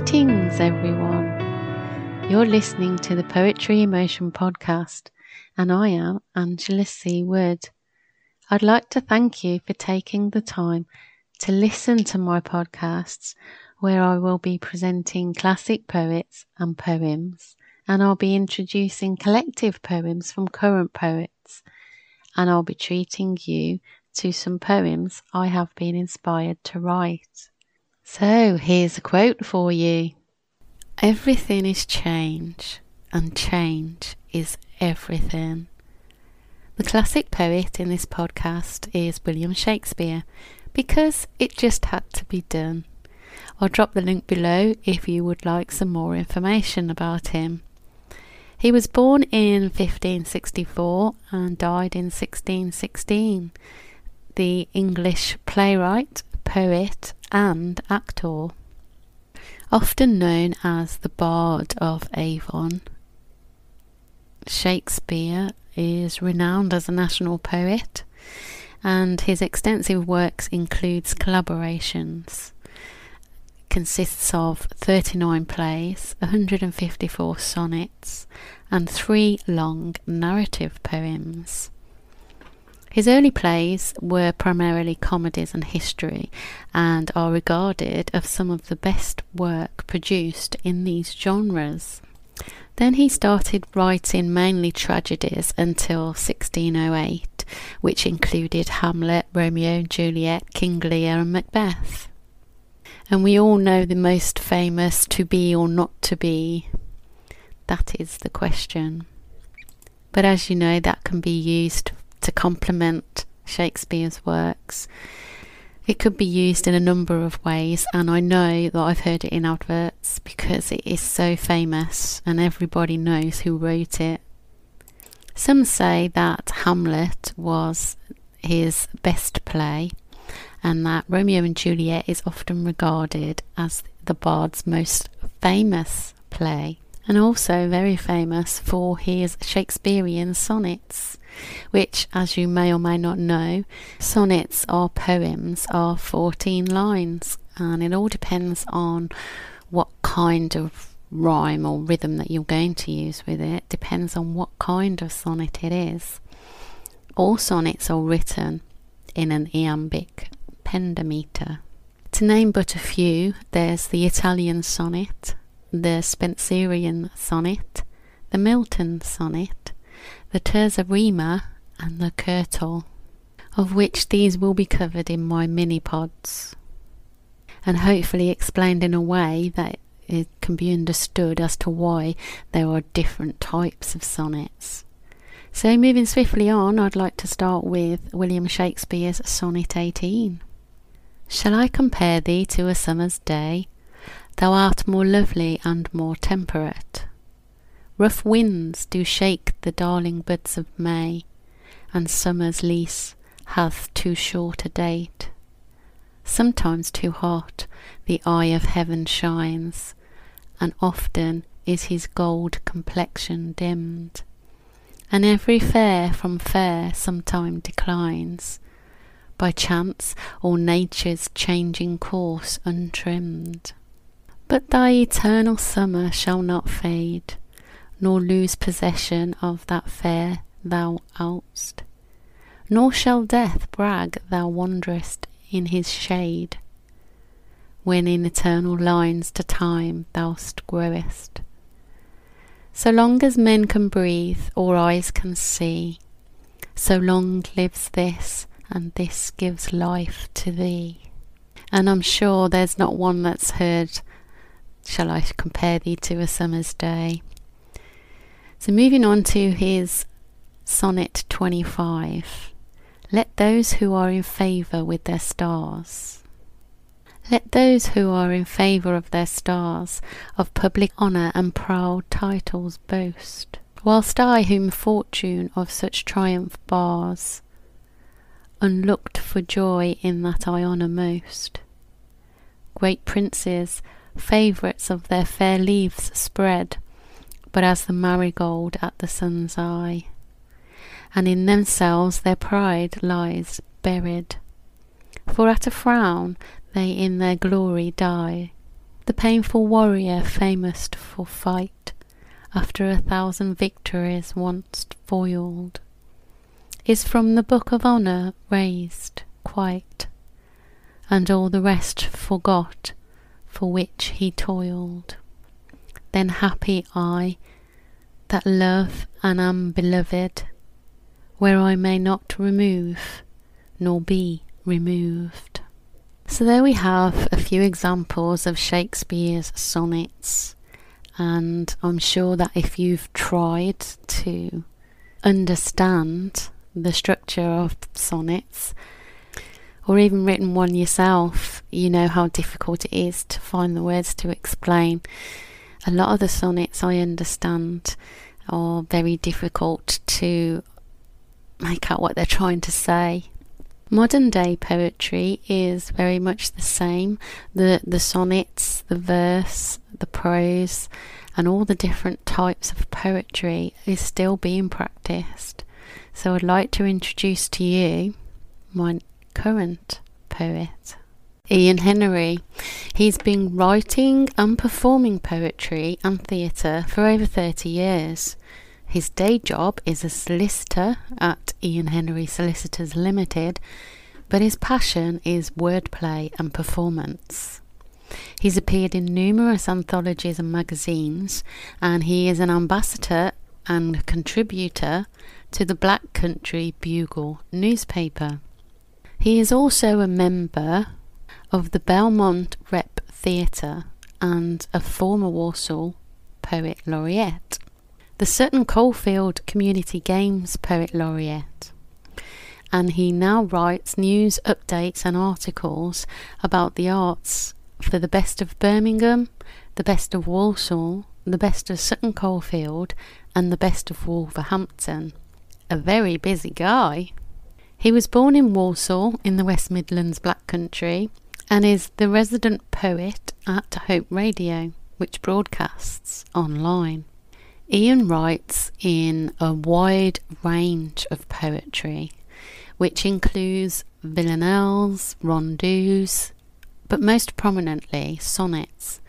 Greetings, everyone. You're listening to the Poetry Emotion podcast, and I am Angela C. Wood. I'd like to thank you for taking the time to listen to my podcasts, where I will be presenting classic poets and poems, and I'll be introducing collective poems from current poets, and I'll be treating you to some poems I have been inspired to write. So here's a quote for you Everything is change, and change is everything. The classic poet in this podcast is William Shakespeare because it just had to be done. I'll drop the link below if you would like some more information about him. He was born in 1564 and died in 1616. The English playwright, poet, and actor. Often known as the Bard of Avon, Shakespeare is renowned as a national poet, and his extensive works includes collaborations. Consists of 39 plays, 154 sonnets, and three long narrative poems. His early plays were primarily comedies and history and are regarded as some of the best work produced in these genres. Then he started writing mainly tragedies until 1608, which included Hamlet, Romeo Juliet, King Lear, and Macbeth. And we all know the most famous to be or not to be. That is the question. But as you know, that can be used to complement Shakespeare's works. It could be used in a number of ways, and I know that I've heard it in adverts because it is so famous and everybody knows who wrote it. Some say that Hamlet was his best play, and that Romeo and Juliet is often regarded as the bard's most famous play, and also very famous for his Shakespearean sonnets which, as you may or may not know, sonnets or poems are 14 lines, and it all depends on what kind of rhyme or rhythm that you're going to use with it, depends on what kind of sonnet it is. All sonnets are written in an iambic pentameter. To name but a few, there's the Italian sonnet, the Spenserian sonnet, the Milton sonnet, the terza rima, and the curtal, of which these will be covered in my mini pods, and hopefully explained in a way that it can be understood as to why there are different types of sonnets. So, moving swiftly on, I'd like to start with William Shakespeare's Sonnet 18. Shall I compare thee to a summer's day? Thou art more lovely and more temperate. Rough winds do shake the darling buds of May, and summer's lease hath too short a date. Sometimes too hot the eye of heaven shines, and often is his gold complexion dimmed, and every fair from fair sometime declines, by chance or nature's changing course untrimmed. But thy eternal summer shall not fade, nor lose possession of that fair thou outst. Nor shall death brag thou wanderest in his shade, when in eternal lines to time thou'st growest. So long as men can breathe or eyes can see, so long lives this, and this gives life to thee. And I'm sure there's not one that's heard, Shall I compare thee to a summer's day? So, moving on to his sonnet 25 Let those who are in favour with their stars, let those who are in favour of their stars of public honour and proud titles boast, whilst I, whom fortune of such triumph bars, unlooked for joy in that I honour most. Great princes, favourites of their fair leaves spread, but as the marigold at the sun's eye, and in themselves their pride lies buried. For at a frown they in their glory die. the painful warrior famous for fight, after a thousand victories once foiled, is from the book of honour raised quite, and all the rest forgot for which he toiled. Then happy I that love and am beloved, where I may not remove nor be removed. So there we have a few examples of Shakespeare's sonnets, and I'm sure that if you've tried to understand the structure of sonnets, or even written one yourself, you know how difficult it is to find the words to explain. A lot of the sonnets I understand are very difficult to make out what they're trying to say. Modern day poetry is very much the same. The the sonnets, the verse, the prose, and all the different types of poetry is still being practiced. So I'd like to introduce to you my current poet. Ian Henery. He's been writing and performing poetry and theatre for over 30 years. His day job is a solicitor at Ian Henery Solicitors Limited, but his passion is wordplay and performance. He's appeared in numerous anthologies and magazines, and he is an ambassador and contributor to the Black Country Bugle newspaper. He is also a member of the Belmont Rep Theatre and a former Walsall Poet Laureate the Sutton Coldfield Community Games Poet Laureate. And he now writes news updates and articles about the arts for the best of Birmingham, the best of Walsall, the best of Sutton Coldfield, and the best of Wolverhampton. A very busy guy. He was born in Walsall in the West Midlands Black Country and is the resident poet at Hope Radio, which broadcasts online. Ian writes in a wide range of poetry, which includes villanelles, rondeaus, but most prominently sonnets.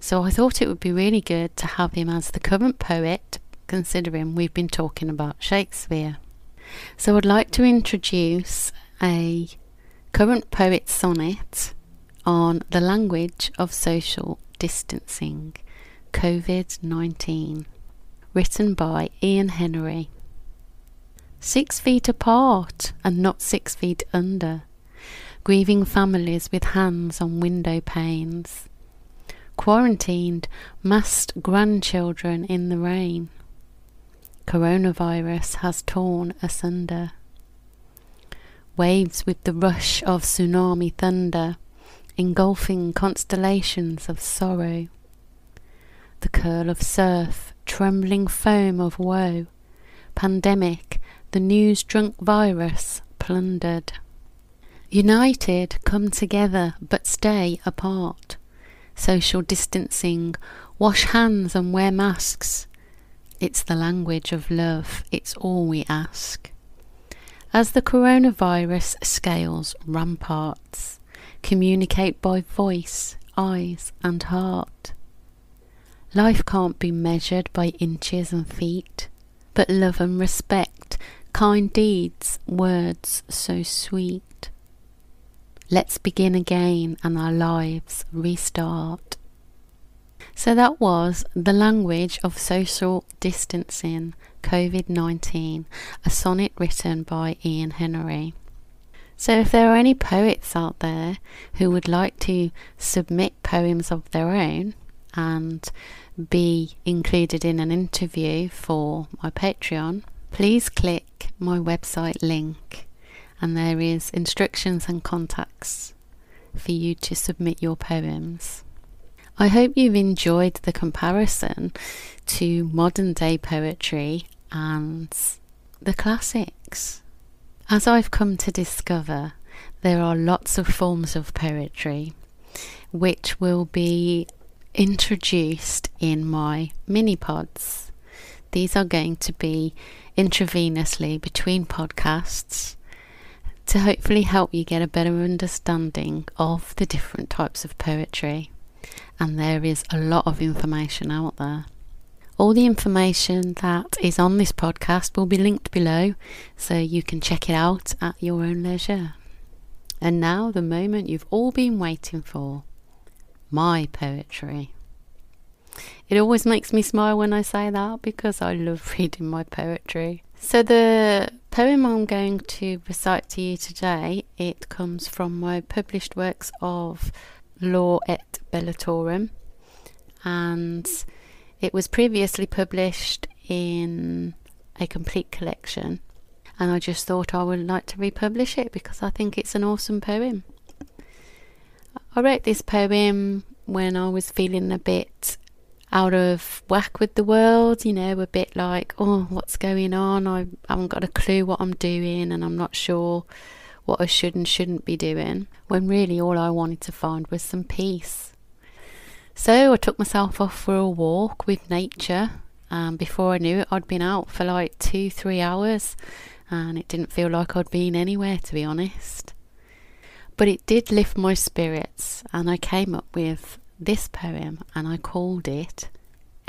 So I thought it would be really good to have him as the current poet, considering we've been talking about Shakespeare. So I'd like to introduce a current poet sonnet on the language of social distancing, COVID 19 written by Ian Henery. Six feet apart and not six feet under, grieving families with hands on window panes, quarantined, massed grandchildren in the rain. Coronavirus has torn asunder. Waves with the rush of tsunami thunder, engulfing constellations of sorrow. The curl of surf trembling foam of woe, pandemic, the news drunk virus plundered. United, come together, but stay apart. Social distancing, wash hands and wear masks. It's the language of love, it's all we ask. As the coronavirus scales ramparts, communicate by voice, eyes, and heart. Life can't be measured by inches and feet, but love and respect, kind deeds, words so sweet. Let's begin again and our lives restart. So that was The Language of Social Distancing COVID 19, a sonnet written by Ian Henery. So, if there are any poets out there who would like to submit poems of their own and be included in an interview for my Patreon, please click my website link and there is instructions and contacts for you to submit your poems. I hope you've enjoyed the comparison to modern day poetry and the classics. As I've come to discover, there are lots of forms of poetry which will be introduced in my mini pods. These are going to be intravenously between podcasts to hopefully help you get a better understanding of the different types of poetry. and there is a lot of information out there. All the information that is on this podcast will be linked below so you can check it out at your own leisure. And now, the moment you've all been waiting for my poetry. It always makes me smile when I say that because I love reading my poetry. So the poem I'm going to recite to you today, it comes from my published works of Law et Bellatorum and it was previously published in a complete collection and I just thought I would like to republish it because I think it's an awesome poem. I wrote this poem when I was feeling a bit out of whack with the world, you know, a bit like, oh, what's going on? I haven't got a clue what I'm doing and I'm not sure what I should and shouldn't be doing. When really all I wanted to find was some peace. So I took myself off for a walk with nature. And before I knew it, I'd been out for like two, three hours, and it didn't feel like I'd been anywhere, to be honest. But it did lift my spirits, and I came up with this poem and I called it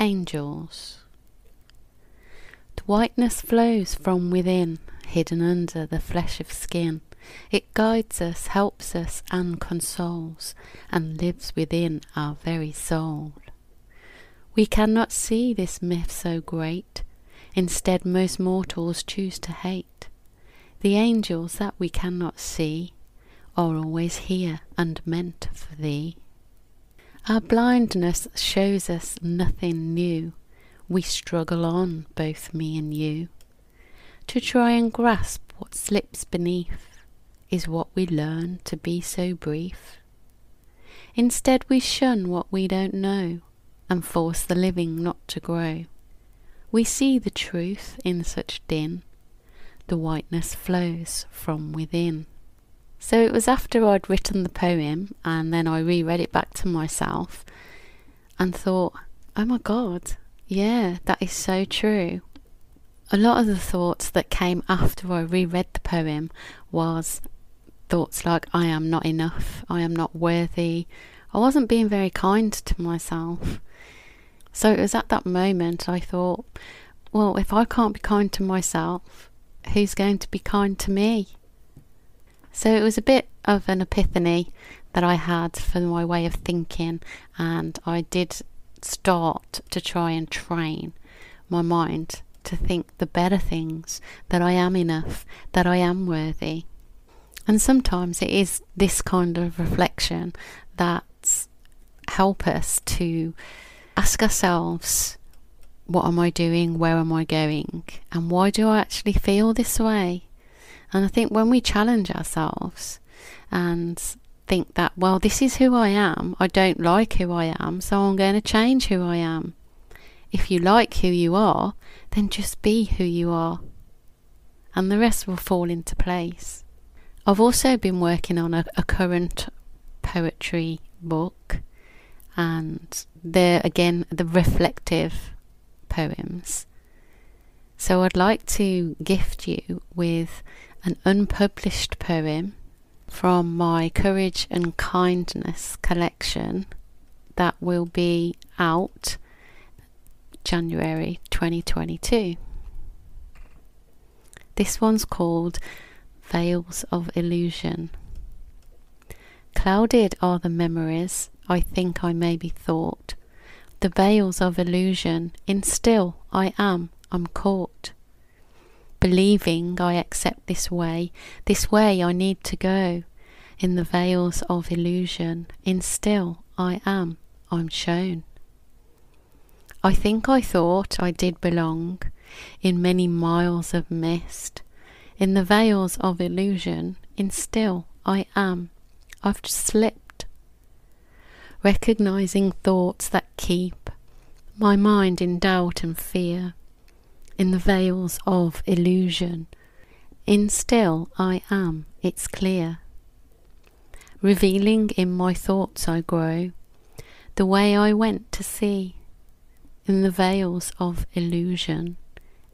Angels. The whiteness flows from within, hidden under the flesh of skin. It guides us, helps us, and consoles, and lives within our very soul. We cannot see this myth so great, instead, most mortals choose to hate. The angels that we cannot see are always here and meant for thee. Our blindness shows us nothing new. We struggle on, both me and you, to try and grasp what slips beneath is what we learn to be so brief. Instead, we shun what we don't know and force the living not to grow. We see the truth in such din, the whiteness flows from within. So it was after I'd written the poem and then I reread it back to myself and thought, oh my god, yeah, that is so true. A lot of the thoughts that came after I reread the poem was thoughts like, I am not enough, I am not worthy. I wasn't being very kind to myself. So it was at that moment I thought, well, if I can't be kind to myself, who's going to be kind to me? So it was a bit of an epiphany that I had for my way of thinking, and I did start to try and train my mind to think the better things that I am enough, that I am worthy. And sometimes it is this kind of reflection that help us to ask ourselves what am I doing, where am I going, and why do I actually feel this way? And I think when we challenge ourselves and think that, well, this is who I am, I don't like who I am, so I'm going to change who I am. If you like who you are, then just be who you are, and the rest will fall into place. I've also been working on a, a current poetry book, and they're again the reflective poems. So I'd like to gift you with an unpublished poem from my Courage and Kindness collection that will be out January 2022. This one's called Veils of Illusion. Clouded are the memories I think I may be thought. The veils of illusion, in still I am, I'm caught believing I accept this way, this way I need to go. In the veils of illusion, in still I am, I'm shown. I think I thought I did belong in many miles of mist. In the veils of illusion, in still I am, I've slipped. Recognizing thoughts that keep my mind in doubt and fear in the veils of illusion. In still I am, it's clear. Revealing in my thoughts I grow, the way I went to see. In the veils of illusion,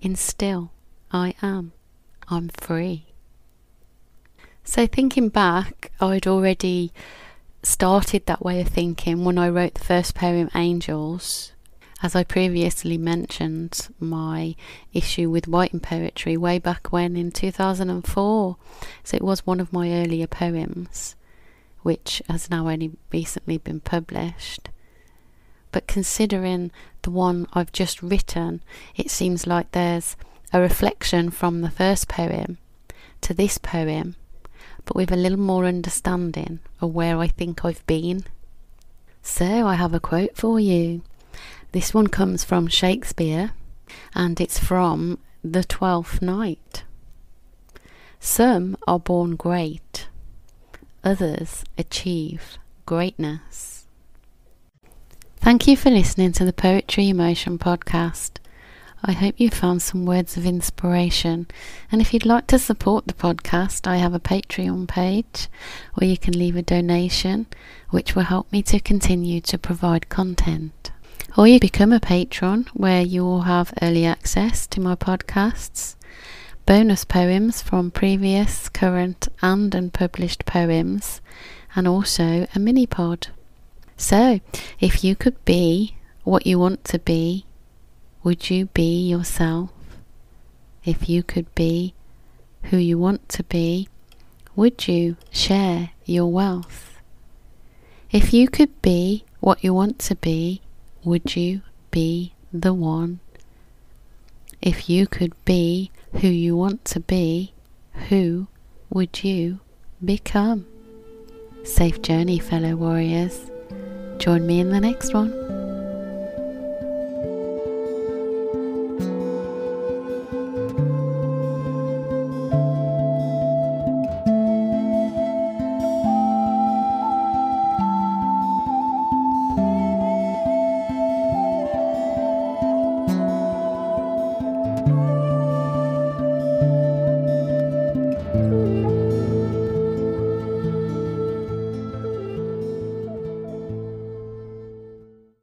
in still I am, I'm free. So thinking back, I'd already started that way of thinking when I wrote the first poem, Angels. As I previously mentioned, my issue with writing poetry way back when in 2004. So it was one of my earlier poems, which has now only recently been published. But considering the one I've just written, it seems like there's a reflection from the first poem to this poem, but with a little more understanding of where I think I've been. So I have a quote for you. This one comes from Shakespeare and it's from The Twelfth Night. Some are born great, others achieve greatness. Thank you for listening to the Poetry Emotion podcast. I hope you found some words of inspiration. And if you'd like to support the podcast, I have a Patreon page where you can leave a donation, which will help me to continue to provide content. Or you become a patron where you will have early access to my podcasts, bonus poems from previous, current, and unpublished poems, and also a mini pod. So, if you could be what you want to be, would you be yourself? If you could be who you want to be, would you share your wealth? If you could be what you want to be, would you be the one? If you could be who you want to be, who would you become? Safe journey, fellow warriors. Join me in the next one.